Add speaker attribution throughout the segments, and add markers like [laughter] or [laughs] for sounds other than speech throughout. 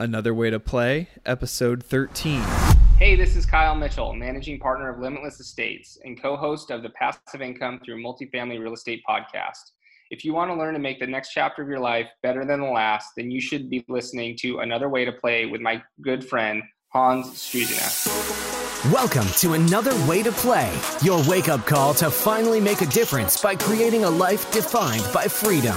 Speaker 1: Another Way to Play, Episode 13.
Speaker 2: Hey, this is Kyle Mitchell, Managing Partner of Limitless Estates and co host of the Passive Income Through Multifamily Real Estate podcast. If you want to learn to make the next chapter of your life better than the last, then you should be listening to Another Way to Play with my good friend, Hans Struzina.
Speaker 3: Welcome to Another Way to Play, your wake up call to finally make a difference by creating a life defined by freedom.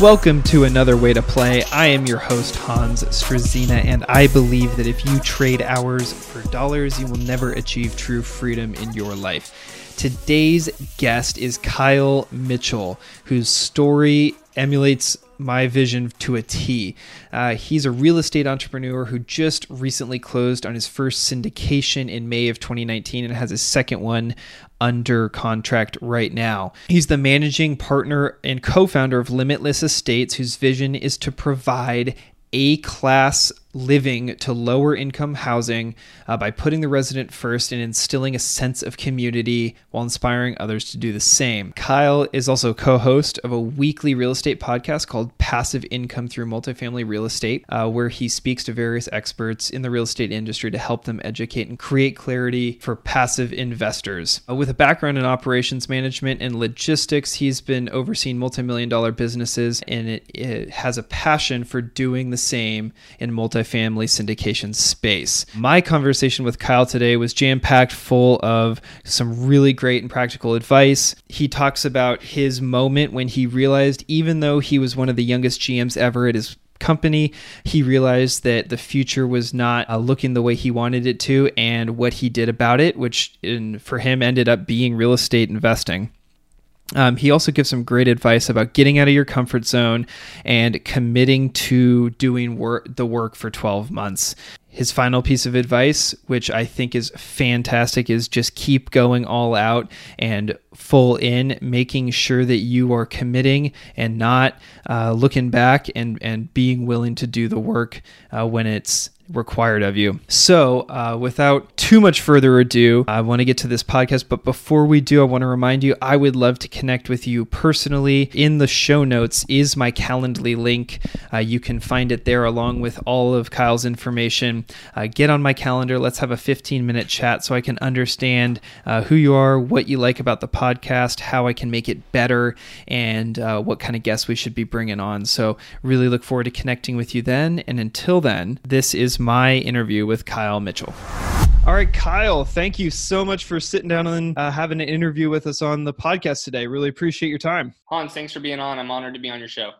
Speaker 1: Welcome to another way to play. I am your host, Hans Struzina, and I believe that if you trade hours for dollars, you will never achieve true freedom in your life. Today's guest is Kyle Mitchell, whose story emulates my vision to a T. Uh, he's a real estate entrepreneur who just recently closed on his first syndication in May of 2019 and has his second one under contract right now. He's the managing partner and co founder of Limitless Estates, whose vision is to provide a class living to lower income housing uh, by putting the resident first and instilling a sense of community while inspiring others to do the same. Kyle is also co host of a weekly real estate podcast called Passive Income Through Multifamily Real Estate, uh, where he speaks to various experts in the real estate industry to help them educate and create clarity for passive investors. Uh, with a background in operations management and logistics, he's been overseeing multi million dollar businesses and it, it has a passion for doing the same in multi multifamily syndication space. My conversation with Kyle today was jam packed full of some really great and practical advice. He talks about his moment when he realized, even though he was one of the youngest GMs ever at his company. He realized that the future was not uh, looking the way he wanted it to, and what he did about it, which in, for him ended up being real estate investing. Um, he also gives some great advice about getting out of your comfort zone and committing to doing work, the work for 12 months. His final piece of advice, which I think is fantastic, is just keep going all out and full in, making sure that you are committing and not uh, looking back and, and being willing to do the work uh, when it's required of you. So, uh, without too much further ado, I want to get to this podcast. But before we do, I want to remind you I would love to connect with you personally. In the show notes is my Calendly link. Uh, you can find it there along with all of Kyle's information. Uh, get on my calendar. Let's have a 15 minute chat so I can understand uh, who you are, what you like about the podcast, how I can make it better, and uh, what kind of guests we should be bringing on. So, really look forward to connecting with you then. And until then, this is my interview with Kyle Mitchell. All right, Kyle, thank you so much for sitting down and uh, having an interview with us on the podcast today. Really appreciate your time.
Speaker 2: Hans, thanks for being on. I'm honored to be on your show.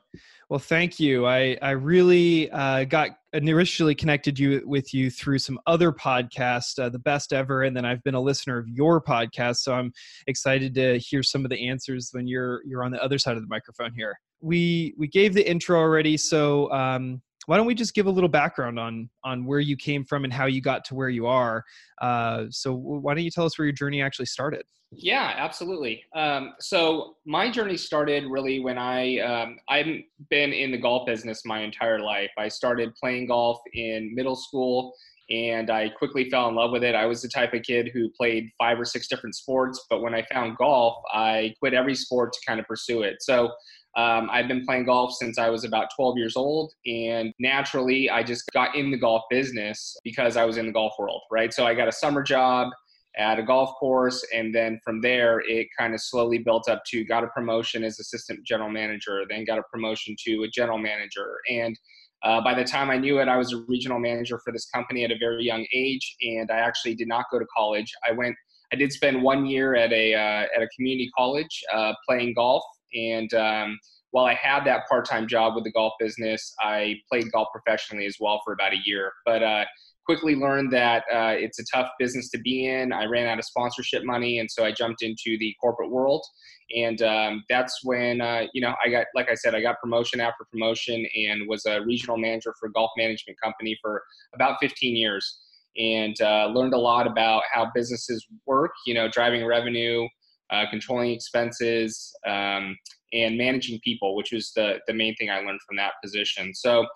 Speaker 1: Well, thank you. I I really uh, got initially connected you with you through some other podcasts, uh, the best ever, and then I've been a listener of your podcast. So I'm excited to hear some of the answers when you're you're on the other side of the microphone here. We we gave the intro already, so um, why don't we just give a little background on on where you came from and how you got to where you are uh, so why don't you tell us where your journey actually started
Speaker 2: yeah absolutely um, so my journey started really when i um, i've been in the golf business my entire life i started playing golf in middle school and I quickly fell in love with it. I was the type of kid who played five or six different sports, but when I found golf, I quit every sport to kind of pursue it. So um, I've been playing golf since I was about 12 years old, and naturally, I just got in the golf business because I was in the golf world, right? So I got a summer job at a golf course, and then from there, it kind of slowly built up to got a promotion as assistant general manager, then got a promotion to a general manager, and uh, by the time I knew it, I was a regional manager for this company at a very young age, and I actually did not go to college. I went. I did spend one year at a uh, at a community college uh, playing golf and um, while I had that part time job with the golf business, I played golf professionally as well for about a year. But uh, quickly learned that uh, it's a tough business to be in. I ran out of sponsorship money, and so I jumped into the corporate world. And um, that's when, uh, you know, I got, like I said, I got promotion after promotion and was a regional manager for a golf management company for about 15 years. and uh, learned a lot about how businesses work. You know, driving revenue, uh, controlling expenses, um, and managing people, which was the the main thing I learned from that position. So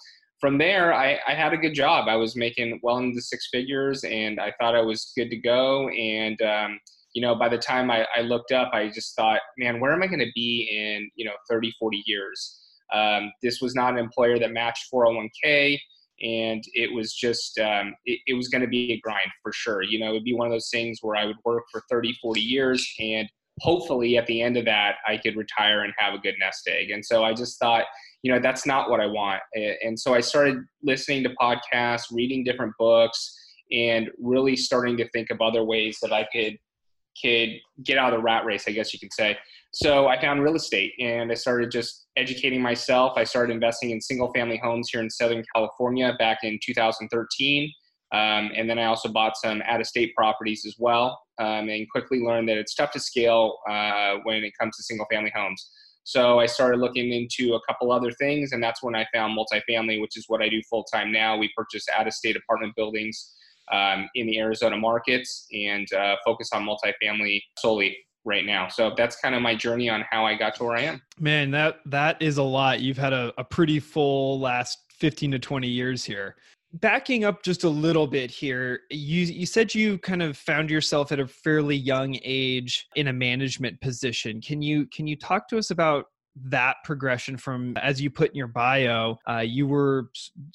Speaker 2: from there, I, I, had a good job. I was making well into six figures, and I thought I was good to go. And um, you know, by the time I, I, looked up, I just thought, man, where am I going to be in you know 30, 40 years? Um, this was not an employer that matched 401k, and it was just um, it, it was going to be a grind for sure. You know, it would be one of those things where I would work for 30, 40 years, and hopefully at the end of that, I could retire and have a good nest egg. And so I just thought you know that's not what i want. And so i started listening to podcasts reading different books and really starting to think of other ways that i could could get out of the rat race i guess you could say. So i found real estate and i started just educating myself. I started investing in single family homes here in southern california back in 2013 um, and then i also bought some out of state properties as well um, and quickly learned that it's tough to scale uh, when it comes to single family homes so I started looking into a couple other things, and that's when I found multifamily, which is what I do full time now. We purchase out of state apartment buildings um, in the Arizona markets and uh, focus on multifamily solely right now. So that's kind of my journey on how I got to where I am.
Speaker 1: Man, that that is a lot. You've had a, a pretty full last 15 to 20 years here backing up just a little bit here you you said you kind of found yourself at a fairly young age in a management position. Can you can you talk to us about that progression from as you put in your bio uh, you were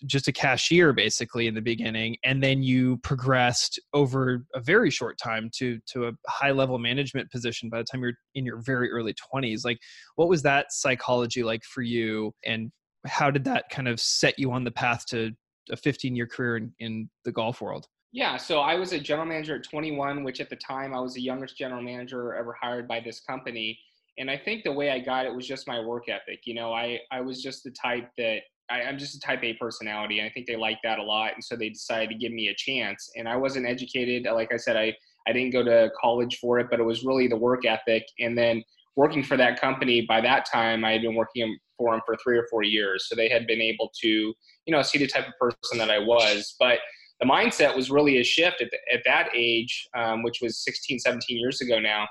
Speaker 1: just a cashier basically in the beginning and then you progressed over a very short time to to a high level management position by the time you're in your very early 20s like what was that psychology like for you and how did that kind of set you on the path to a 15 year career in, in the golf world?
Speaker 2: Yeah, so I was a general manager at 21, which at the time I was the youngest general manager ever hired by this company. And I think the way I got it was just my work ethic. You know, I, I was just the type that I, am just a type A personality. And I think they liked that a lot. And so they decided to give me a chance. And I wasn't educated. Like I said, I, I didn't go to college for it, but it was really the work ethic. And then working for that company, by that time, I had been working for them for three or four years. So they had been able to, you know, see the type of person that I was. But the mindset was really a shift at, the, at that age, um, which was 16, 17 years ago now.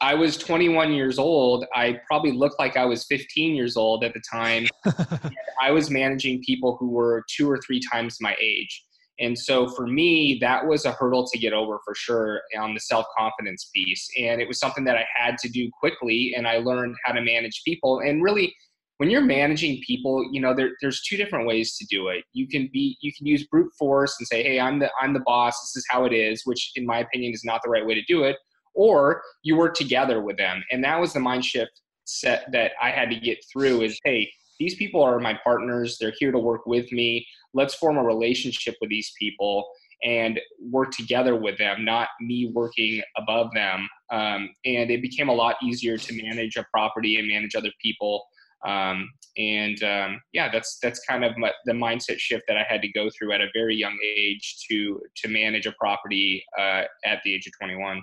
Speaker 2: I was 21 years old. I probably looked like I was 15 years old at the time. [laughs] I was managing people who were two or three times my age. And so for me, that was a hurdle to get over for sure on the self confidence piece. And it was something that I had to do quickly. And I learned how to manage people. And really, when you're managing people, you know, there, there's two different ways to do it. You can be, you can use brute force and say, "Hey, I'm the, I'm the boss. This is how it is," which, in my opinion, is not the right way to do it. Or you work together with them, and that was the mind shift set that I had to get through. Is hey, these people are my partners. They're here to work with me. Let's form a relationship with these people and work together with them, not me working above them. Um, and it became a lot easier to manage a property and manage other people um, and um, yeah, that's that's kind of my, the mindset shift that I had to go through at a very young age to to manage a property uh, at the age of 21.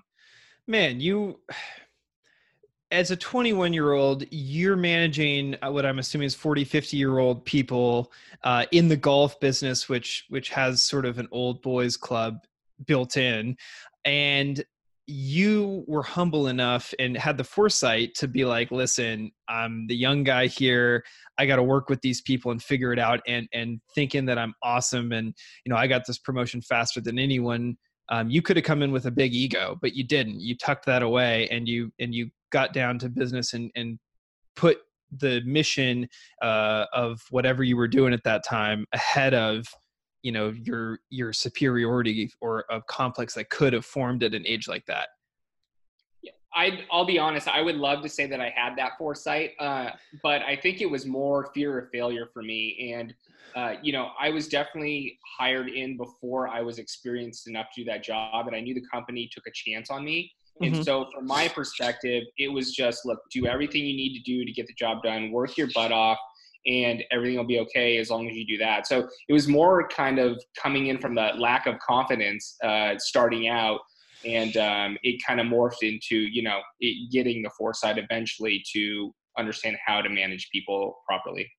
Speaker 1: Man, you as a 21 year old you're managing uh, what i'm assuming is 40 50 year old people uh, in the golf business which which has sort of an old boys club built in and you were humble enough and had the foresight to be like listen i'm the young guy here. I got to work with these people and figure it out and and thinking that i'm awesome and you know i got this promotion faster than anyone um, you could have come in with a big ego but you didn't. You tucked that away and you and you got down to business and and put the mission uh, of whatever you were doing at that time ahead of you know your your superiority or a complex that could have formed at an age like that
Speaker 2: I, I'll be honest. I would love to say that I had that foresight, uh, but I think it was more fear of failure for me. And uh, you know, I was definitely hired in before I was experienced enough to do that job, and I knew the company took a chance on me. Mm-hmm. And so, from my perspective, it was just look, do everything you need to do to get the job done, work your butt off, and everything will be okay as long as you do that. So it was more kind of coming in from the lack of confidence uh, starting out. And um, it kind of morphed into, you know, getting the foresight eventually to understand how to manage people properly.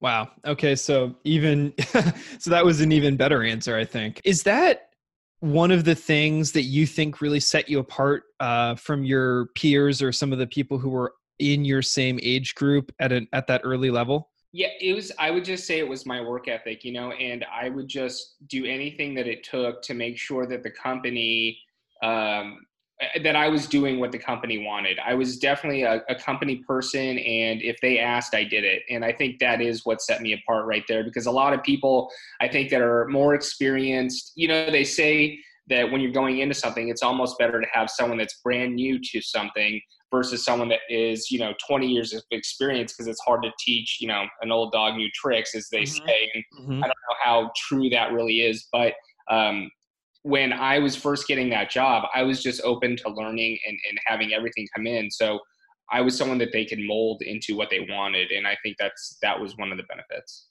Speaker 1: Wow. Okay. So even, [laughs] so that was an even better answer, I think. Is that one of the things that you think really set you apart uh, from your peers or some of the people who were in your same age group at an at that early level?
Speaker 2: Yeah, it was. I would just say it was my work ethic, you know, and I would just do anything that it took to make sure that the company, um, that I was doing what the company wanted. I was definitely a, a company person, and if they asked, I did it. And I think that is what set me apart right there, because a lot of people, I think, that are more experienced, you know, they say that when you're going into something, it's almost better to have someone that's brand new to something versus someone that is, you know, 20 years of experience because it's hard to teach, you know, an old dog new tricks, as they mm-hmm. say. And mm-hmm. I don't know how true that really is, but um, when I was first getting that job, I was just open to learning and, and having everything come in. So I was someone that they could mold into what they wanted, and I think that's that was one of the benefits.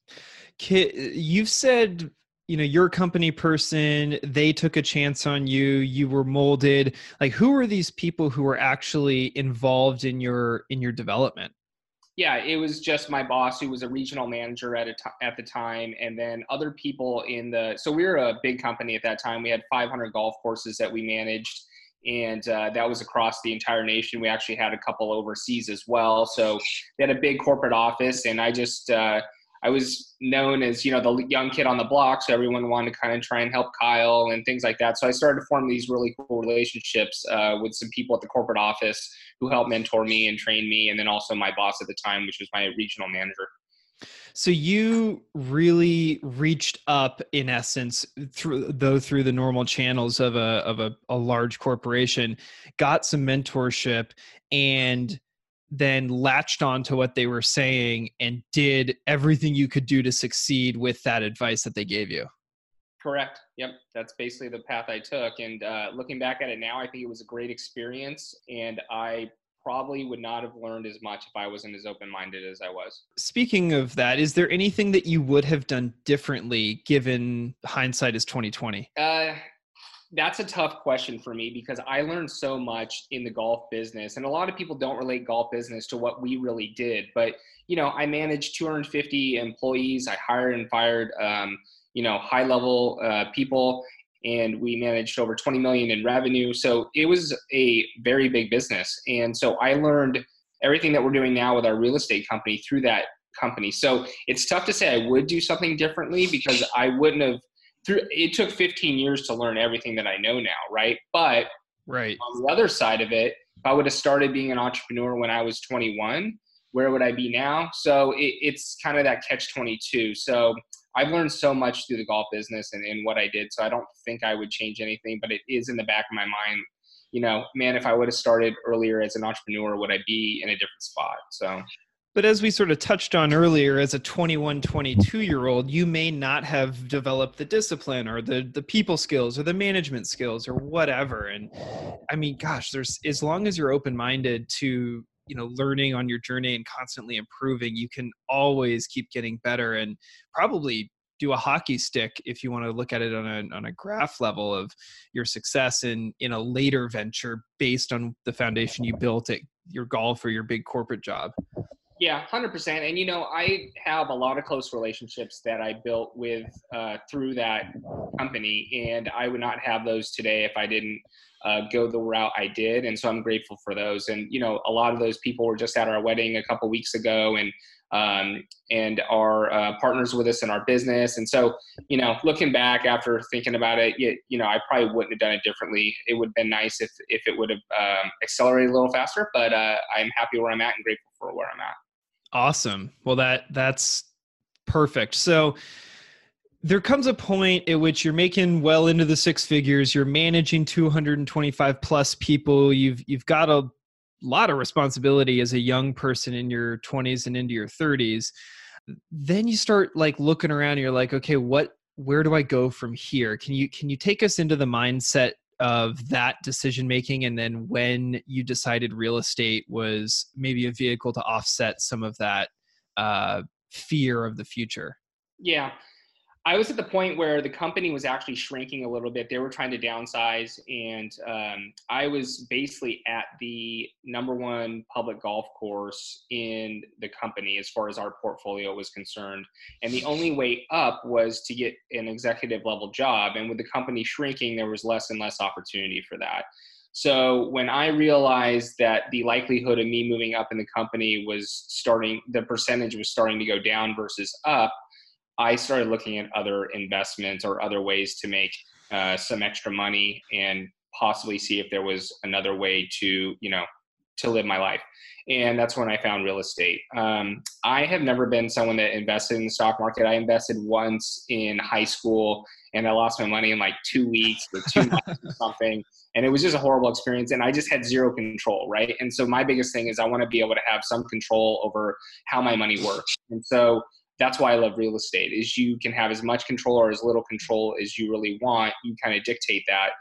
Speaker 1: You've said you know you're company person they took a chance on you you were molded. Like who are these people who were actually involved in your in your development?
Speaker 2: Yeah it was just my boss who was a regional manager at a t- at the time and then other people in the so we were a big company at that time. We had 500 golf courses that we managed and uh, that was across the entire nation. We actually had a couple overseas as well. So they had a big corporate office and i just uh, I was known as you know the young kid on the block, so everyone wanted to kind of try and help Kyle and things like that. So I started to form these really cool relationships uh, with some people at the corporate office who helped mentor me and train me, and then also my boss at the time, which was my regional manager.
Speaker 1: So you really reached up, in essence, through though through the normal channels of a of a, a large corporation, got some mentorship and then latched on to what they were saying and did everything you could do to succeed with that advice that they gave you.
Speaker 2: Correct. Yep. That's basically the path I took. And uh, looking back at it now, I think it was a great experience. And I probably would not have learned as much if I wasn't as open minded as I was.
Speaker 1: Speaking of that, is there anything that you would have done differently given hindsight is 2020?
Speaker 2: Uh, that's a tough question for me because I learned so much in the golf business, and a lot of people don't relate golf business to what we really did. But you know, I managed 250 employees. I hired and fired, um, you know, high level uh, people, and we managed over 20 million in revenue. So it was a very big business, and so I learned everything that we're doing now with our real estate company through that company. So it's tough to say I would do something differently because I wouldn't have through it took 15 years to learn everything that I know now, right? But
Speaker 1: right
Speaker 2: on the other side of it, if I would have started being an entrepreneur when I was 21, where would I be now? So it, it's kind of that catch 22. So I've learned so much through the golf business and, and what I did. So I don't think I would change anything, but it is in the back of my mind. You know, man, if I would have started earlier as an entrepreneur, would I be in a different spot? So
Speaker 1: but as we sort of touched on earlier, as a 21, 22 year old, you may not have developed the discipline or the, the people skills or the management skills or whatever. And I mean, gosh, there's as long as you're open minded to, you know, learning on your journey and constantly improving, you can always keep getting better and probably do a hockey stick if you want to look at it on a, on a graph level of your success in in a later venture based on the foundation you built at your golf or your big corporate job
Speaker 2: yeah, hundred percent. And you know, I have a lot of close relationships that I built with uh, through that company, and I would not have those today if I didn't uh, go the route I did. And so I'm grateful for those. And you know, a lot of those people were just at our wedding a couple weeks ago, and um, and are uh, partners with us in our business. And so, you know, looking back after thinking about it, you, you know, I probably wouldn't have done it differently. It would have been nice if if it would have um, accelerated a little faster. But uh, I'm happy where I'm at and grateful for where I'm at.
Speaker 1: Awesome. Well, that that's perfect. So there comes a point at which you're making well into the six figures. You're managing 225 plus people. You've you've got a lot of responsibility as a young person in your 20s and into your 30s. Then you start like looking around. you're like, okay, what? Where do I go from here? Can you can you take us into the mindset of that decision making and then when you decided real estate was maybe a vehicle to offset some of that uh, fear of the future?
Speaker 2: Yeah I was at the point where the company was actually shrinking a little bit. They were trying to downsize, and um, I was basically at the number one public golf course in the company as far as our portfolio was concerned. And the only way up was to get an executive level job. And with the company shrinking, there was less and less opportunity for that. So when I realized that the likelihood of me moving up in the company was starting, the percentage was starting to go down versus up I started looking at other investments or other ways to make uh, some extra money and possibly see if there was another way to, you know, to live my life. And that's when I found real estate. Um, I have never been someone that invested in the stock market. I invested once in high school and I lost my money in like two weeks or two months or [laughs] something. And it was just a horrible experience. And I just had zero control, right? And so my biggest thing is I want to be able to have some control over how my money works. And so that's why I love real estate is you can have as much control or as little control as you really want. You kind of dictate that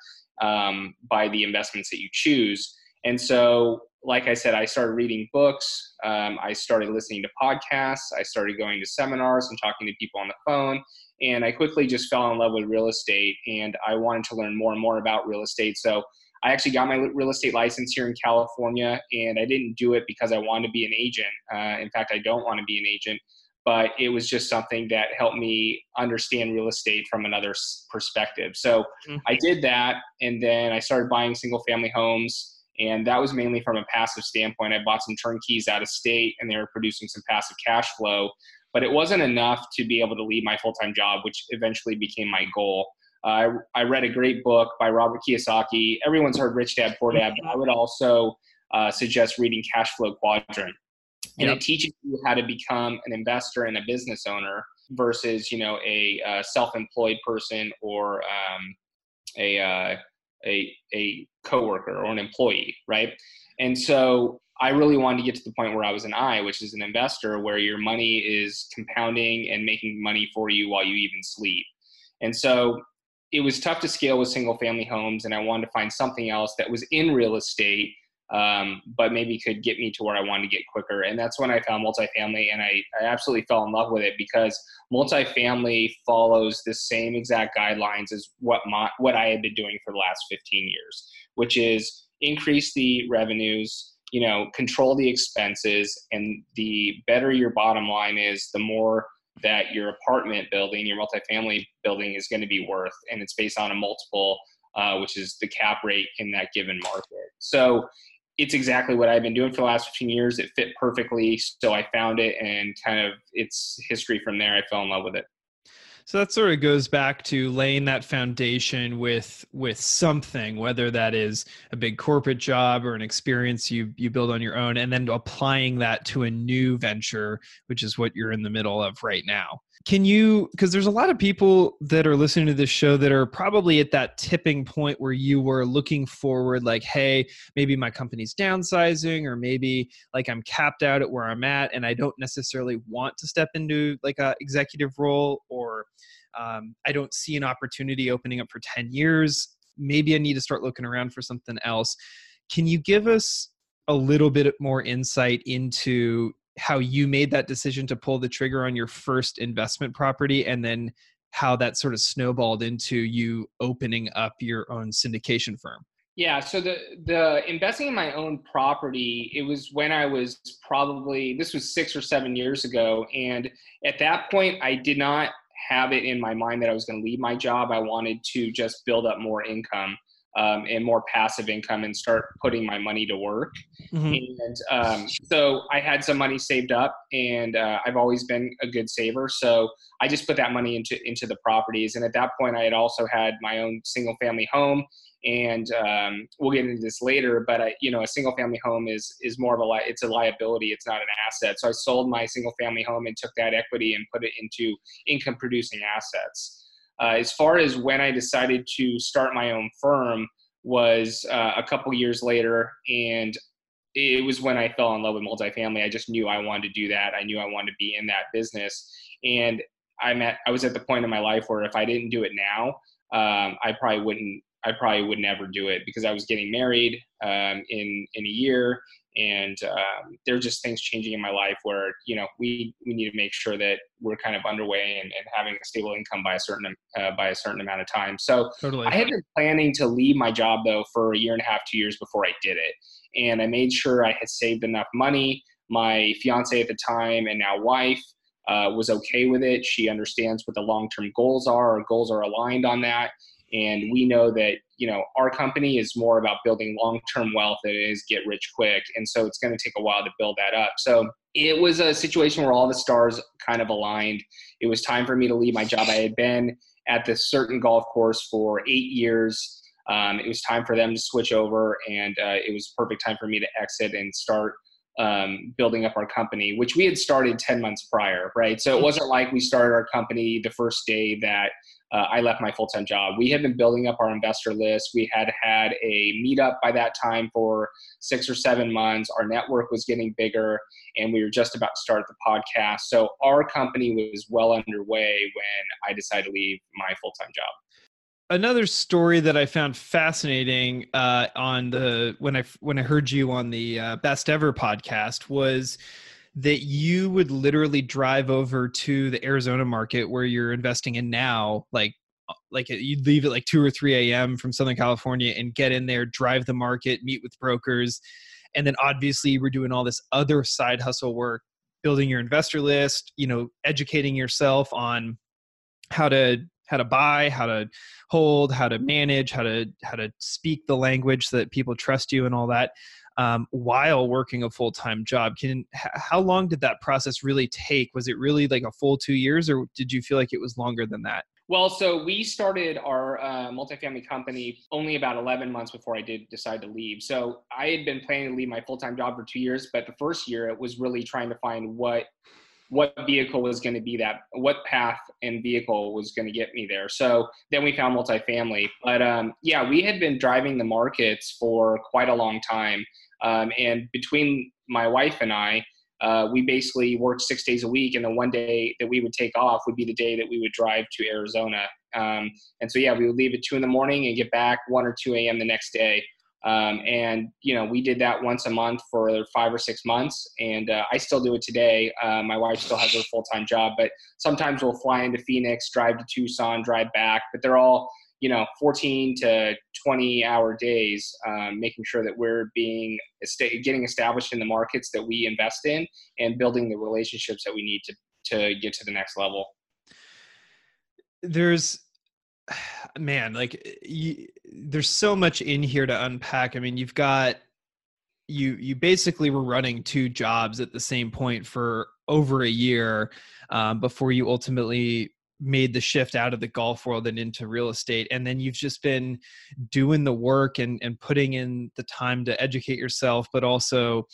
Speaker 2: um, by the investments that you choose. And so, like I said, I started reading books. Um, I started listening to podcasts. I started going to seminars and talking to people on the phone. And I quickly just fell in love with real estate and I wanted to learn more and more about real estate. So I actually got my real estate license here in California and I didn't do it because I wanted to be an agent. Uh, in fact, I don't want to be an agent but it was just something that helped me understand real estate from another perspective. So mm-hmm. I did that, and then I started buying single family homes, and that was mainly from a passive standpoint. I bought some turnkeys out of state, and they were producing some passive cash flow, but it wasn't enough to be able to leave my full time job, which eventually became my goal. Uh, I, I read a great book by Robert Kiyosaki. Everyone's heard Rich Dad Poor Dad, but I would also uh, suggest reading Cash Flow Quadrant and yep. it teaches you how to become an investor and a business owner versus you know a, a self-employed person or um, a, uh, a a coworker or an employee right and so i really wanted to get to the point where i was an i which is an investor where your money is compounding and making money for you while you even sleep and so it was tough to scale with single family homes and i wanted to find something else that was in real estate um, but maybe could get me to where I wanted to get quicker. And that's when I found multifamily, and I, I absolutely fell in love with it because multifamily follows the same exact guidelines as what my, what I had been doing for the last 15 years, which is increase the revenues, you know, control the expenses, and the better your bottom line is, the more that your apartment building, your multifamily building is going to be worth, and it's based on a multiple. Uh, which is the cap rate in that given market. So it's exactly what I've been doing for the last 15 years. It fit perfectly. So I found it and kind of it's history from there. I fell in love with it.
Speaker 1: So that sort of goes back to laying that foundation with with something, whether that is a big corporate job or an experience you you build on your own, and then applying that to a new venture, which is what you're in the middle of right now. Can you because there's a lot of people that are listening to this show that are probably at that tipping point where you were looking forward, like, hey, maybe my company's downsizing, or maybe like I'm capped out at where I'm at, and I don't necessarily want to step into like a executive role or um, I don't see an opportunity opening up for 10 years. Maybe I need to start looking around for something else. Can you give us a little bit more insight into how you made that decision to pull the trigger on your first investment property and then how that sort of snowballed into you opening up your own syndication firm?
Speaker 2: Yeah, so the the investing in my own property, it was when I was probably this was 6 or 7 years ago and at that point I did not have it in my mind that I was going to leave my job. I wanted to just build up more income um, and more passive income and start putting my money to work. Mm-hmm. And um, so I had some money saved up, and uh, I've always been a good saver. So I just put that money into into the properties. And at that point, I had also had my own single family home and um, we'll get into this later but I, you know a single family home is is more of a li- it's a liability it's not an asset so i sold my single family home and took that equity and put it into income producing assets uh, as far as when i decided to start my own firm was uh, a couple years later and it was when i fell in love with multifamily. I just knew i wanted to do that. I knew i wanted to be in that business. And i'm at i was at the point in my life where if i didn't do it now um, I probably wouldn't I probably would never do it because I was getting married um, in in a year, and um, there are just things changing in my life where you know we we need to make sure that we're kind of underway and, and having a stable income by a certain uh, by a certain amount of time. So totally. I had been planning to leave my job though for a year and a half, two years before I did it, and I made sure I had saved enough money. My fiance at the time and now wife uh, was okay with it. She understands what the long term goals are. Our goals are aligned on that. And we know that, you know, our company is more about building long term wealth than it is get rich quick. And so it's going to take a while to build that up. So it was a situation where all the stars kind of aligned. It was time for me to leave my job. I had been at this certain golf course for eight years. Um, it was time for them to switch over, and uh, it was perfect time for me to exit and start um, building up our company, which we had started 10 months prior, right? So it wasn't like we started our company the first day that uh, I left my full time job. We had been building up our investor list. We had had a meetup by that time for six or seven months. Our network was getting bigger, and we were just about to start the podcast. So our company was well underway when I decided to leave my full time job
Speaker 1: another story that I found fascinating uh, on the when I when I heard you on the uh, best ever podcast was that you would literally drive over to the Arizona market where you're investing in now, like uh, like you'd leave at like 2 or 3 a.m. from Southern California and get in there, drive the market, meet with brokers. And then obviously we're doing all this other side hustle work, building your investor list, you know, educating yourself on how to how to buy, how to hold, how to manage, how to how to speak the language that people trust you and all that. Um, while working a full time job. Can how long did that process really take? Was it really like a full two years, or did you feel like it was longer than that?
Speaker 2: Well, so we started our uh, multifamily company only about 11 months before I did decide to leave. So I had been planning to leave my full time job for two years, but the first year it was really trying to find what what vehicle was going to be that what path and vehicle was going to get me there. So then we found multifamily. But um, yeah we had been driving the markets for quite a long time. Um, and between my wife and i uh, we basically worked six days a week and the one day that we would take off would be the day that we would drive to arizona. Um, and so yeah we would leave at two in the morning and get back 1 or 2 a.m the next day um, and you know, we did that once a month for five or six months, and uh, I still do it today. Uh, my wife still has her full time job, but sometimes we'll fly into Phoenix, drive to Tucson, drive back. But they're all you know 14 to 20 hour days, um, making sure that we're being getting established in the markets that we invest in and building the relationships that we need to to get to the next level.
Speaker 1: There's [sighs] man, like you, there's so much in here to unpack. I mean, you've got you you basically were running two jobs at the same point for over a year um, before you ultimately made the shift out of the golf world and into real estate and then you've just been doing the work and and putting in the time to educate yourself but also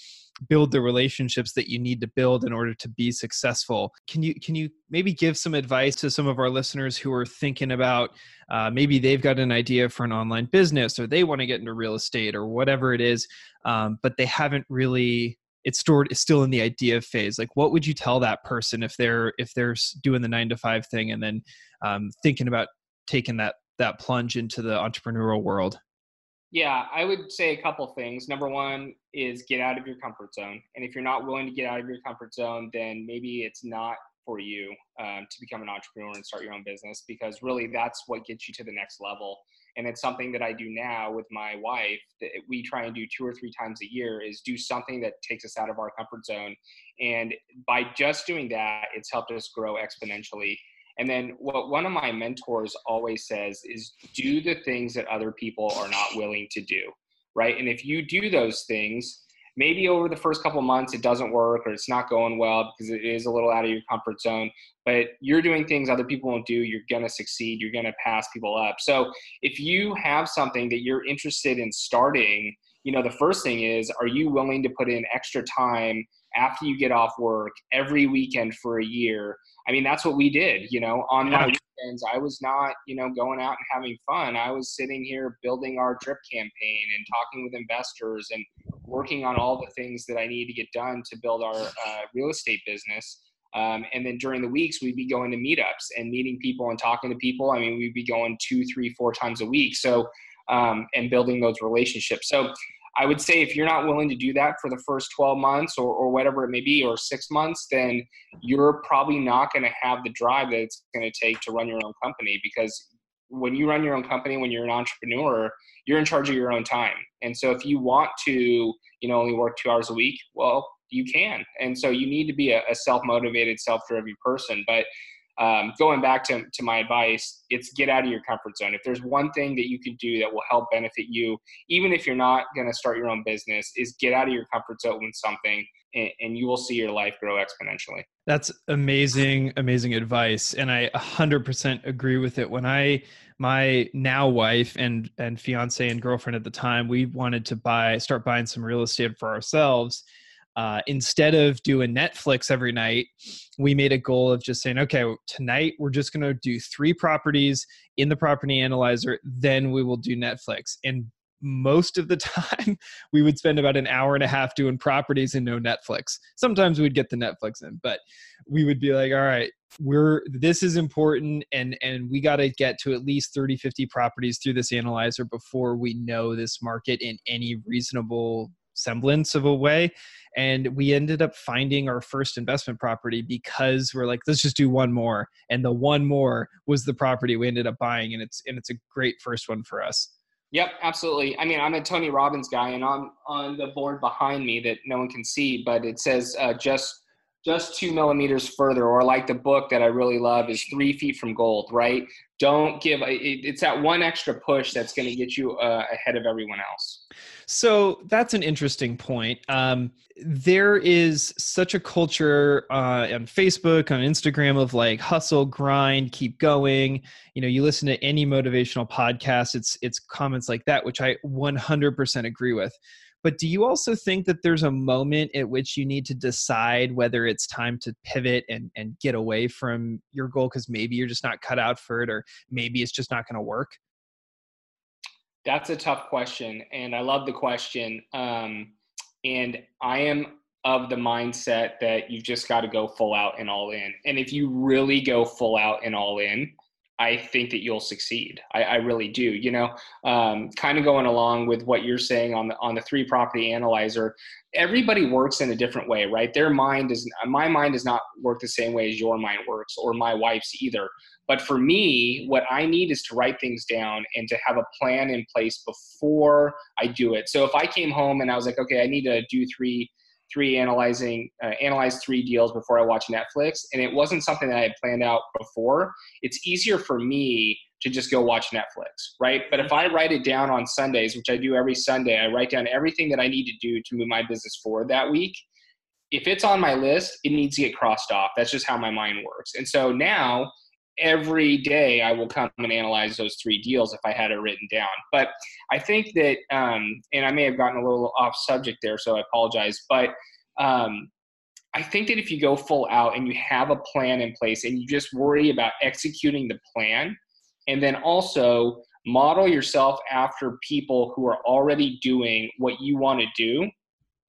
Speaker 1: build the relationships that you need to build in order to be successful. Can you can you maybe give some advice to some of our listeners who are thinking about uh, maybe they've got an idea for an online business or they want to get into real estate or whatever it is um, but they haven't really it's stored it's still in the idea phase. Like what would you tell that person if they're if they're doing the nine to five thing and then um, thinking about taking that that plunge into the entrepreneurial world
Speaker 2: yeah, I would say a couple things. Number one is get out of your comfort zone. And if you're not willing to get out of your comfort zone, then maybe it's not for you um, to become an entrepreneur and start your own business because really that's what gets you to the next level. And it's something that I do now with my wife that we try and do two or three times a year is do something that takes us out of our comfort zone. And by just doing that, it's helped us grow exponentially. And then what one of my mentors always says is do the things that other people are not willing to do, right? And if you do those things, maybe over the first couple months it doesn't work or it's not going well because it is a little out of your comfort zone, but you're doing things other people won't do, you're going to succeed, you're going to pass people up. So if you have something that you're interested in starting, you know, the first thing is are you willing to put in extra time after you get off work every weekend for a year. I mean, that's what we did, you know, on yeah. my weekends. I was not, you know, going out and having fun. I was sitting here building our drip campaign and talking with investors and working on all the things that I need to get done to build our uh, real estate business. Um, and then during the weeks, we'd be going to meetups and meeting people and talking to people. I mean, we'd be going two, three, four times a week. So um, and building those relationships. So I would say if you're not willing to do that for the first 12 months or, or whatever it may be, or six months, then you're probably not going to have the drive that it's going to take to run your own company because when you run your own company, when you're an entrepreneur, you're in charge of your own time. And so if you want to, you know, only work two hours a week, well, you can. And so you need to be a, a self-motivated, self-driven person. But um, going back to, to my advice, it's get out of your comfort zone. If there's one thing that you can do that will help benefit you, even if you're not going to start your own business, is get out of your comfort zone with something and, and you will see your life grow exponentially.
Speaker 1: That's amazing, amazing advice. And I 100% agree with it. When I, my now wife and, and fiance and girlfriend at the time, we wanted to buy, start buying some real estate for ourselves uh, instead of doing Netflix every night, we made a goal of just saying, okay, tonight we're just going to do three properties in the property analyzer, then we will do Netflix. And most of the [laughs] time, we would spend about an hour and a half doing properties and no Netflix. Sometimes we'd get the Netflix in, but we would be like, all right, we're this is important and and we got to get to at least 30 50 properties through this analyzer before we know this market in any reasonable semblance of a way and we ended up finding our first investment property because we're like let's just do one more and the one more was the property we ended up buying and it's and it's a great first one for us
Speaker 2: yep absolutely i mean i'm a tony robbins guy and on on the board behind me that no one can see but it says uh, just just two millimeters further, or like the book that I really love is Three Feet from Gold, right? Don't give, it's that one extra push that's going to get you uh, ahead of everyone else.
Speaker 1: So that's an interesting point. Um, there is such a culture uh, on Facebook, on Instagram of like hustle, grind, keep going. You know, you listen to any motivational podcast, it's it's comments like that, which I 100% agree with. But do you also think that there's a moment at which you need to decide whether it's time to pivot and, and get away from your goal because maybe you're just not cut out for it or maybe it's just not going to work?
Speaker 2: That's a tough question. And I love the question. Um, and I am of the mindset that you've just got to go full out and all in. And if you really go full out and all in, I think that you'll succeed. I, I really do. You know, um, kind of going along with what you're saying on the on the three property analyzer. Everybody works in a different way, right? Their mind is my mind does not work the same way as your mind works, or my wife's either. But for me, what I need is to write things down and to have a plan in place before I do it. So if I came home and I was like, okay, I need to do three three analyzing uh, analyze three deals before I watch Netflix, and it wasn't something that I had planned out before. It's easier for me to just go watch Netflix, right? But if I write it down on Sundays, which I do every Sunday, I write down everything that I need to do to move my business forward that week. If it's on my list, it needs to get crossed off. That's just how my mind works. And so now every day I will come and analyze those three deals if I had it written down. But I think that, um, and I may have gotten a little off subject there, so I apologize. But um, I think that if you go full out and you have a plan in place and you just worry about executing the plan, and then also model yourself after people who are already doing what you want to do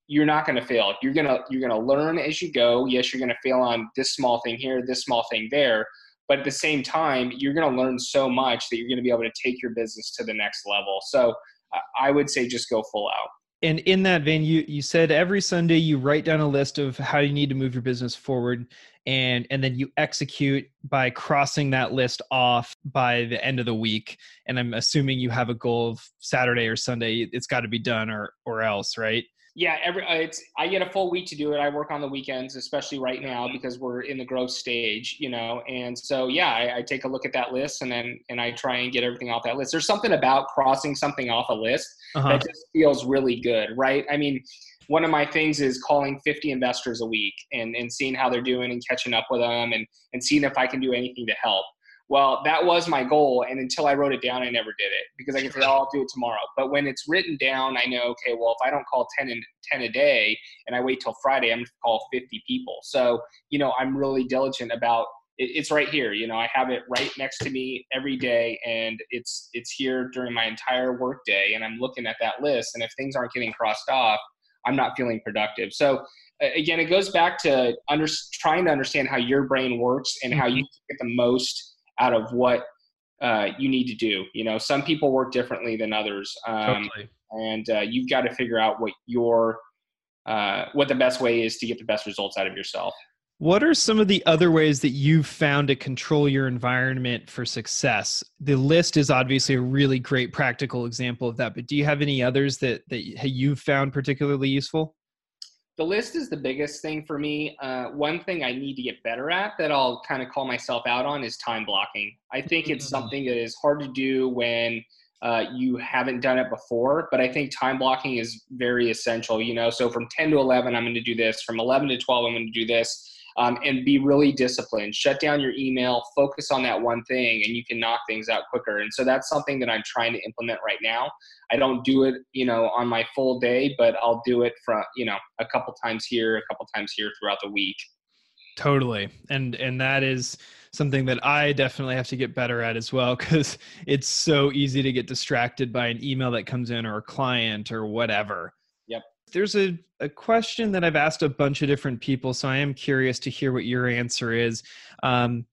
Speaker 2: you're not going to fail you're going to you're going to learn as you go yes you're going to fail on this small thing here this small thing there but at the same time you're going to learn so much that you're going to be able to take your business to the next level. So i would say just go full out.
Speaker 1: And in that vein you you said every sunday you write down a list of how you need to move your business forward and and then you execute by crossing that list off by the end of the week. And i'm assuming you have a goal of saturday or sunday it's got to be done or or else right
Speaker 2: yeah, every uh, it's I get a full week to do it. I work on the weekends, especially right now because we're in the growth stage, you know. And so yeah, I, I, take a look at that list and then and I try and get everything off that list. There's something about crossing something off a list uh-huh. that just feels really good, right? I mean, one of my things is calling 50 investors a week and and seeing how they're doing and catching up with them and and seeing if I can do anything to help. Well, that was my goal. And until I wrote it down, I never did it because I can say, oh, I'll do it tomorrow. But when it's written down, I know, okay, well, if I don't call 10, and 10 a day and I wait till Friday, I'm going to call 50 people. So, you know, I'm really diligent about it's right here. You know, I have it right next to me every day and it's, it's here during my entire workday. And I'm looking at that list. And if things aren't getting crossed off, I'm not feeling productive. So again, it goes back to under, trying to understand how your brain works and how you mm-hmm. get the most out of what uh, you need to do. You know, some people work differently than others, um, totally. and uh, you've got to figure out what your uh, what the best way is to get the best results out of yourself.
Speaker 1: What are some of the other ways that you've found to control your environment for success? The list is obviously a really great practical example of that, but do you have any others that that you've found particularly useful?
Speaker 2: The list is the biggest thing for me. Uh, one thing I need to get better at that I'll kind of call myself out on is time blocking. I think it's mm. something that is hard to do when uh, you haven't done it before, but I think time blocking is very essential. You know, so from 10 to 11, I'm going to do this. From 11 to 12, I'm going to do this um, and be really disciplined. Shut down your email, focus on that one thing, and you can knock things out quicker. And so that's something that I'm trying to implement right now. I don't do it, you know, on my full day, but I'll do it from, you know, a couple times here, a couple times here throughout the week.
Speaker 1: Totally. And and that is something that I definitely have to get better at as well cuz it's so easy to get distracted by an email that comes in or a client or whatever. There's a, a question that I've asked a bunch of different people, so I am curious to hear what your answer is. Um,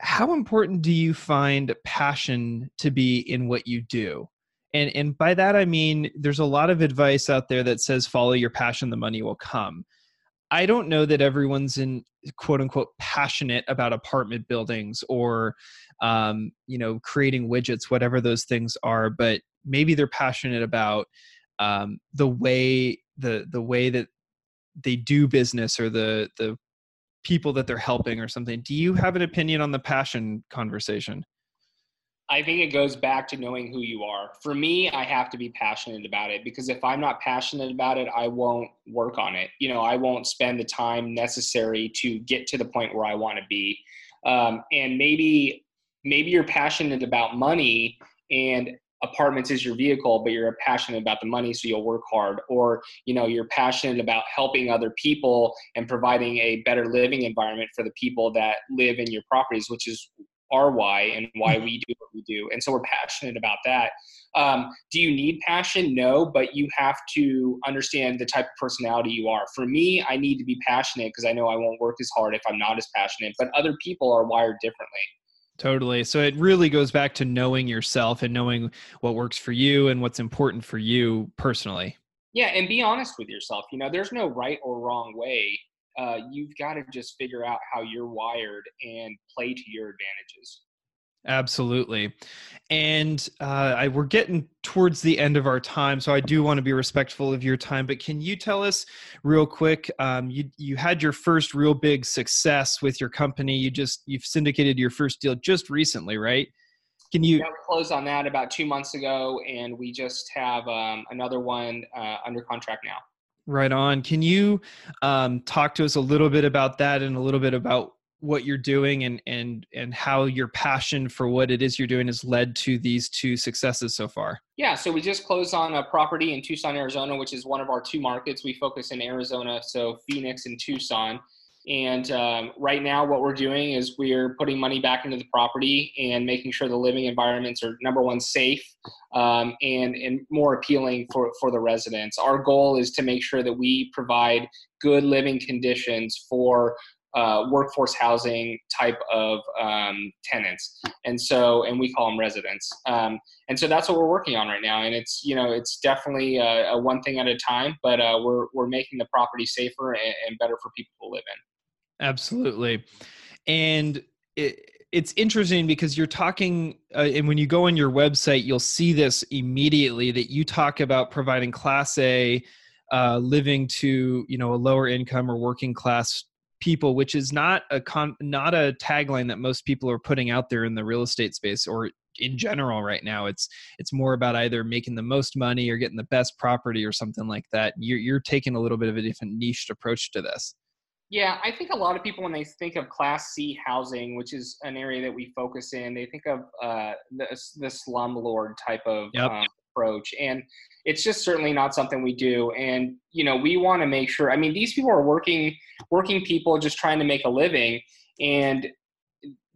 Speaker 1: how important do you find passion to be in what you do? And, and by that I mean there's a lot of advice out there that says follow your passion, the money will come. I don't know that everyone's in quote unquote passionate about apartment buildings or um, you know creating widgets, whatever those things are, but maybe they're passionate about um, the way the the way that they do business or the the people that they're helping or something do you have an opinion on the passion conversation
Speaker 2: I think it goes back to knowing who you are. For me, I have to be passionate about it because if I'm not passionate about it, I won't work on it. You know, I won't spend the time necessary to get to the point where I want to be. Um, and maybe, maybe you're passionate about money, and apartments is your vehicle but you're passionate about the money so you'll work hard. Or you know you're passionate about helping other people and providing a better living environment for the people that live in your properties which is our why and why we do what we do. And so we're passionate about that. Um, do you need passion? No but you have to understand the type of personality you are. For me i need to be passionate because i know i won't work as hard if i'm not as passionate but other people are wired differently
Speaker 1: Totally. So it really goes back to knowing yourself and knowing what works for you and what's important for you personally.
Speaker 2: Yeah, and be honest with yourself. You know, there's no right or wrong way. Uh, you've got to just figure out how you're wired and play to your advantages.
Speaker 1: Absolutely. And uh, I, we're getting towards the end of our time, so I do want to be respectful of your time. But can you tell us real quick? Um, you you had your first real big success with your company. You just you've syndicated your first deal just recently, right? Can you?
Speaker 2: Yeah, we closed on that about two months ago, and we just have um, another one uh, under contract now.
Speaker 1: Right on. Can you um, talk to us a little bit about that and a little bit about what you're doing and and and how your passion for what it is you're doing has led to these two successes so far.
Speaker 2: Yeah so we just closed on a property in tucson arizona which is one of our two markets. We focus in arizona so phoenix and tucson. And um, right now what we're doing is we're putting money back into the property and making sure the living environments are number one safe um, and and more appealing for for the residents. Our goal is to make sure that we provide good living conditions for uh, workforce housing type of um, tenants, and so and we call them residents. Um, and so that's what we're working on right now, and it's you know it's definitely a, a one thing at a time, but uh, we're we're making the property safer and, and, better for people to live in.
Speaker 1: Absolutely, and. It, it's interesting because you're talking uh, and when you go on your website you'll see this immediately that you talk about providing class a uh, living to you know a lower income or working class people which is not a con not a tagline that most people are putting out there in the real estate space or in general right now. It's it's more about either making the most money or getting the best property or something like that. You're, you're taking a little bit of a different niche approach to this.
Speaker 2: Yeah i think a lot of people when they think of class c housing which is an area that we focus in they think of uh, the, the slumlord type of yep. um, approach and it's just certainly not something we do and you know we want to make sure i mean these people are working working people just trying to make a living and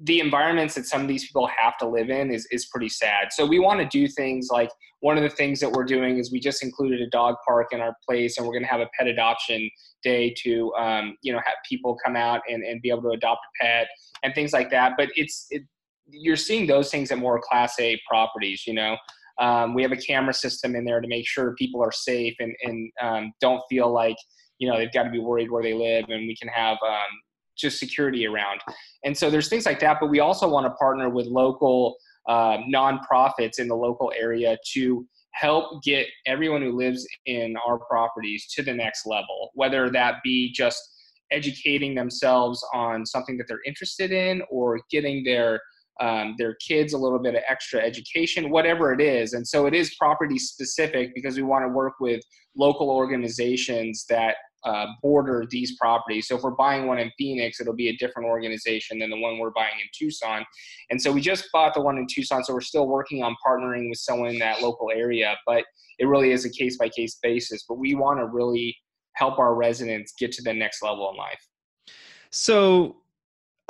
Speaker 2: the environments that some of these people have to live in is, is pretty sad. So we want to do things like one of the things that we're doing is we just included a dog park in our place and we're going to have a pet adoption day to, um, you know, have people come out and, and be able to adopt a pet and things like that. But it's, it, you're seeing those things at more class A properties, you know. Um, we have a camera system in there to make sure people are safe and, and um, don't feel like, you know, they've got to be worried where they live and we can have um, just security around. And so there's things like that, but we also want to partner with local uh, nonprofits in the local area to help get everyone who lives in our properties to the next level, whether that be just educating themselves on something that they're interested in or getting their um, their kids a little bit of extra education, whatever it is. And so it is property specific because we want to work with local organizations that uh, border these properties. So if we're buying one in Phoenix, it'll be a different organization than the one we're buying in Tucson. And so we just bought the one in Tucson, so we're still working on partnering with someone in that local area, but it really is a case by case basis. But we want to really help our residents get to the next level in life.
Speaker 1: So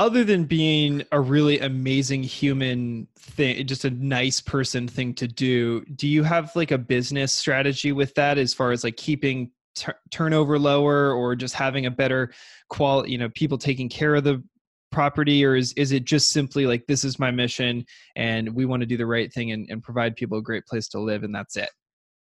Speaker 1: other than being a really amazing human thing just a nice person thing to do do you have like a business strategy with that as far as like keeping t- turnover lower or just having a better quality you know people taking care of the property? Or is, is it just simply like this is my mission and we want to do the right thing and, and provide people a great place to live and that's it?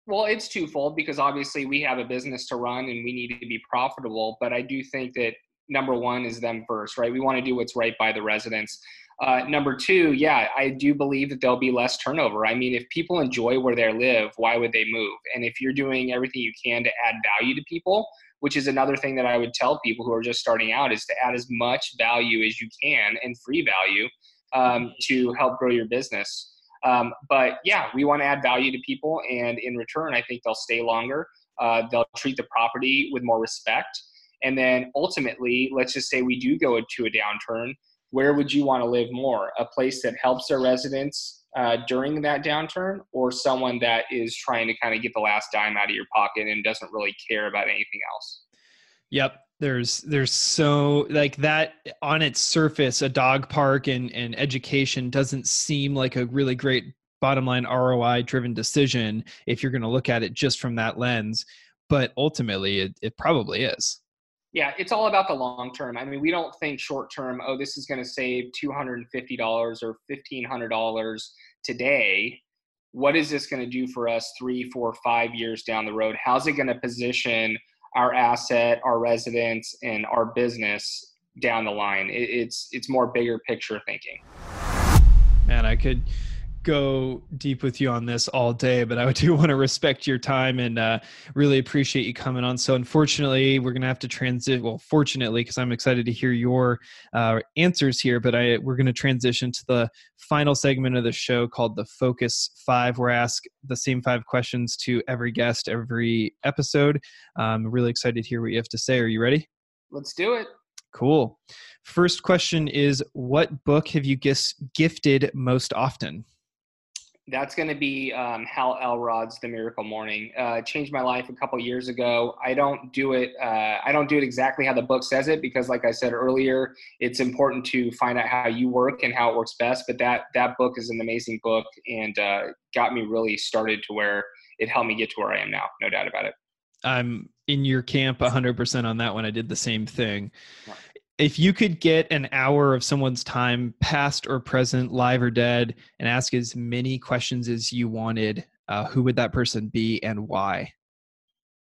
Speaker 2: Well it's twofold because obviously we have a business to run and we need to be profitable but i do think that number one is them first right we want to do what's right by the residents uh, number two, yeah, I do believe that there'll be less turnover. I mean, if people enjoy where they live, why would they move? And if you're doing everything you can to add value to people, which is another thing that I would tell people who are just starting out, is to add as much value as you can and free value um, to help grow your business. Um, but yeah, we want to add value to people, and in return, I think they'll stay longer. Uh, they'll treat the property with more respect. And then ultimately, let's just say we do go to a downturn where would you want to live more? A place that helps their residents uh, during that downturn, or someone that is trying to kind of get the last dime out of your pocket and doesn't really care about anything else?
Speaker 1: Yep. There's there's so like that on its surface, a dog park and, and education doesn't seem like a really great bottom line ROI driven decision if you're going to look at it just from that lens. But ultimately, it, it probably is.
Speaker 2: Yeah, it's all about the long term. I mean, we don't think short term, oh, this is going to save $250 or $1,500 today. What is this going to do for us three, four, five years down the road? How's it going to position our asset, our residents, and our business down the line? It's it's more bigger picture thinking.
Speaker 1: Man, I could go deep with you on this all day, but I [laughs] do want to respect your time and uh, really appreciate you coming on. So, unfortunately, we're going to have to transit. Well, fortunately, because I'm excited to hear your uh, answers here, but I we're going to transition to the final segment of the show called the Focus Five, where I ask the same five questions to every guest every episode. I'm really excited to hear what you have to say. Are you ready?
Speaker 2: Let's do it.
Speaker 1: Cool. First question is What book have you gifted most often?
Speaker 2: That's going to be um, Hal Elrod's "The Miracle Morning." Uh, changed my life a couple years ago. I don't do it. Uh, I don't do it exactly how the book says it because, like I said earlier, it's important to find out how you work and how it works best. But that that book is an amazing book and uh, got me really started to where it helped me get to where I am now. No doubt about it.
Speaker 1: I'm in your camp 100% on that one. I did the same thing. If you could get an hour of someone's time, past or present, live or dead, and ask as many questions as you wanted, uh, who would that person be and why?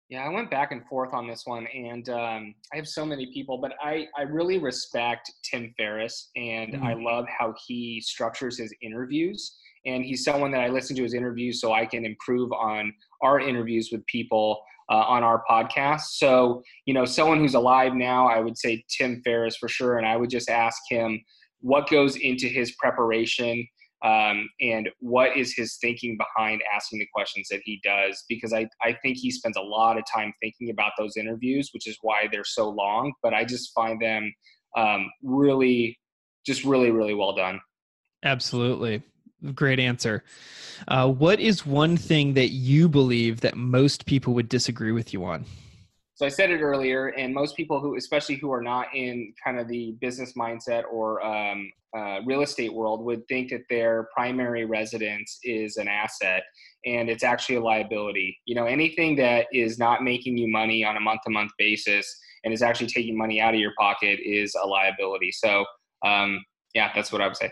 Speaker 2: Yeah, I went back and forth on this one, and um, I have so many people, but I, I really respect Tim Ferriss, and mm-hmm. I love how he structures his interviews. And he's someone that I listen to his interviews so I can improve on our interviews with people uh, on our podcast. So, you know, someone who's alive now, I would say Tim Ferriss for sure. And I would just ask him what goes into his preparation um, and what is his thinking behind asking the questions that he does. Because I, I think he spends a lot of time thinking about those interviews, which is why they're so long. But I just find them um, really, just really, really well done.
Speaker 1: Absolutely. Great answer. Uh, what is one thing that you believe that most people would disagree with you on?
Speaker 2: So I said it earlier, and most people who, especially who are not in kind of the business mindset or um, uh, real estate world, would think that their primary residence is an asset, and it's actually a liability. You know, anything that is not making you money on a month-to-month basis and is actually taking money out of your pocket is a liability. So, um, yeah, that's what I would say.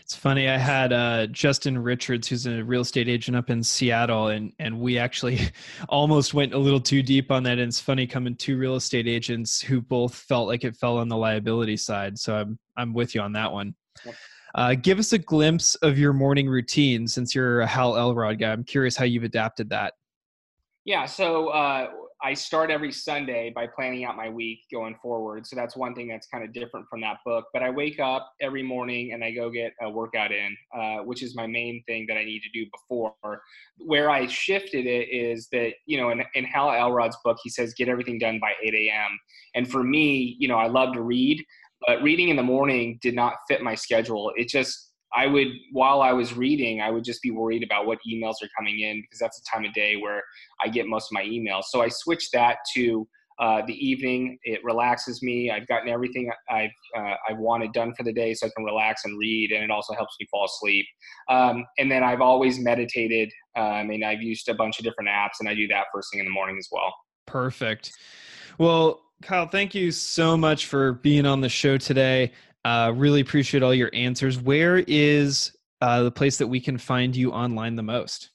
Speaker 1: It's funny. I had uh, Justin Richards, who's a real estate agent up in Seattle, and and we actually [laughs] almost went a little too deep on that. And it's funny coming two real estate agents who both felt like it fell on the liability side. So I'm I'm with you on that one. Uh, give us a glimpse of your morning routine since you're a Hal Elrod guy. I'm curious how you've adapted that.
Speaker 2: Yeah, so uh, I start every Sunday by planning out my week going forward. So that's one thing that's kind of different from that book. But I wake up every morning and I go get a workout in, uh, which is my main thing that I need to do before. Where I shifted it is that, you know, in, in Hal Elrod's book, he says, get everything done by 8 a.m. And for me, you know, I love to read, but reading in the morning did not fit my schedule. It just, I would, while I was reading, I would just be worried about what emails are coming in because that's the time of day where I get most of my emails. So I switched that to uh, the evening. It relaxes me. I've gotten everything I've uh, I've wanted done for the day, so I can relax and read, and it also helps me fall asleep. Um, and then I've always meditated, um, and I've used a bunch of different apps, and I do that first thing in the morning as well.
Speaker 1: Perfect. Well, Kyle, thank you so much for being on the show today. Uh, really appreciate all your answers. Where is uh, the place that we can find you online the most?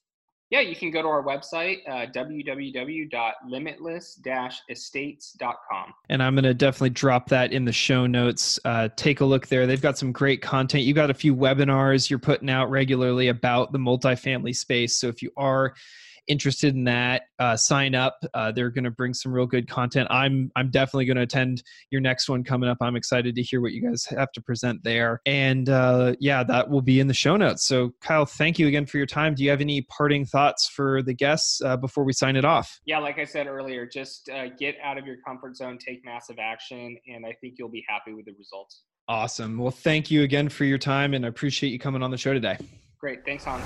Speaker 2: Yeah, you can go to our website, uh, www.limitless-estates.com.
Speaker 1: And I'm going to definitely drop that in the show notes. Uh, take a look there. They've got some great content. You've got a few webinars you're putting out regularly about the multifamily space. So if you are interested in that, uh, sign up. Uh, they're going to bring some real good content. I'm I'm definitely going to attend your next one coming up. I'm excited to hear what you guys have to present there. And uh, yeah, that will be in the show notes. So Kyle, thank you again for your time. Do you have any parting thoughts for the guests uh, before we sign it off?
Speaker 2: Yeah, like I said earlier, just uh, get out of your comfort zone, take massive action, and I think you'll be happy with the results.
Speaker 1: Awesome. Well, thank you again for your time, and I appreciate you coming on the show today.
Speaker 2: Great. Thanks, Hans.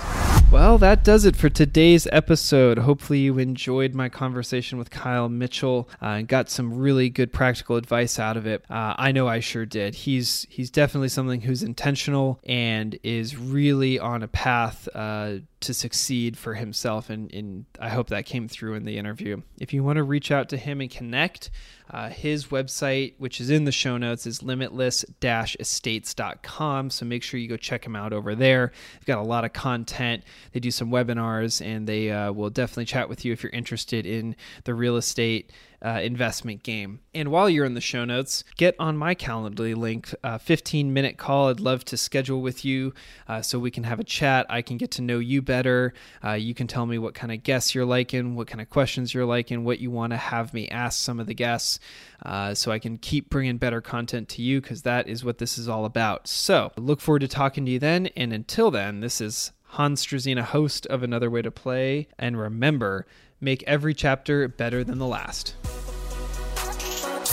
Speaker 1: Well, that does it for today's episode. Hopefully, you enjoyed my conversation with Kyle Mitchell uh, and got some really good practical advice out of it. Uh, I know I sure did. He's he's definitely something who's intentional and is really on a path uh, to succeed for himself. And, and I hope that came through in the interview. If you want to reach out to him and connect, uh, his website, which is in the show notes, is limitless estates.com. So make sure you go check him out over there. They've got a lot of content. They do some webinars and they uh, will definitely chat with you if you're interested in the real estate uh, investment game. And while you're in the show notes, get on my Calendly link, a 15 minute call. I'd love to schedule with you uh, so we can have a chat. I can get to know you better. Uh, you can tell me what kind of guests you're liking, what kind of questions you're liking, what you want to have me ask some of the guests. Uh, so I can keep bringing better content to you because that is what this is all about. So look forward to talking to you then. And until then, this is Hans Struzina, host of Another Way to Play. And remember, make every chapter better than the last.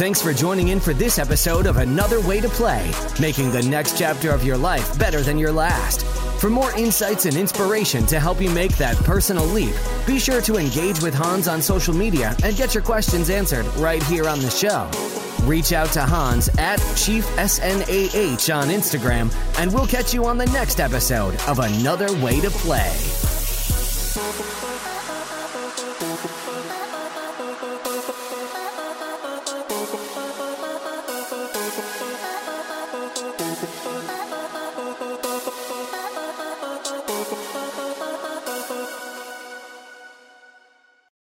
Speaker 3: Thanks for joining in for this episode of Another Way to Play, making the next chapter of your life better than your last. For more insights and inspiration to help you make that personal leap, be sure to engage with Hans on social media and get your questions answered right here on the show. Reach out to Hans at Chief SNAH on Instagram, and we'll catch you on the next episode of Another Way to Play.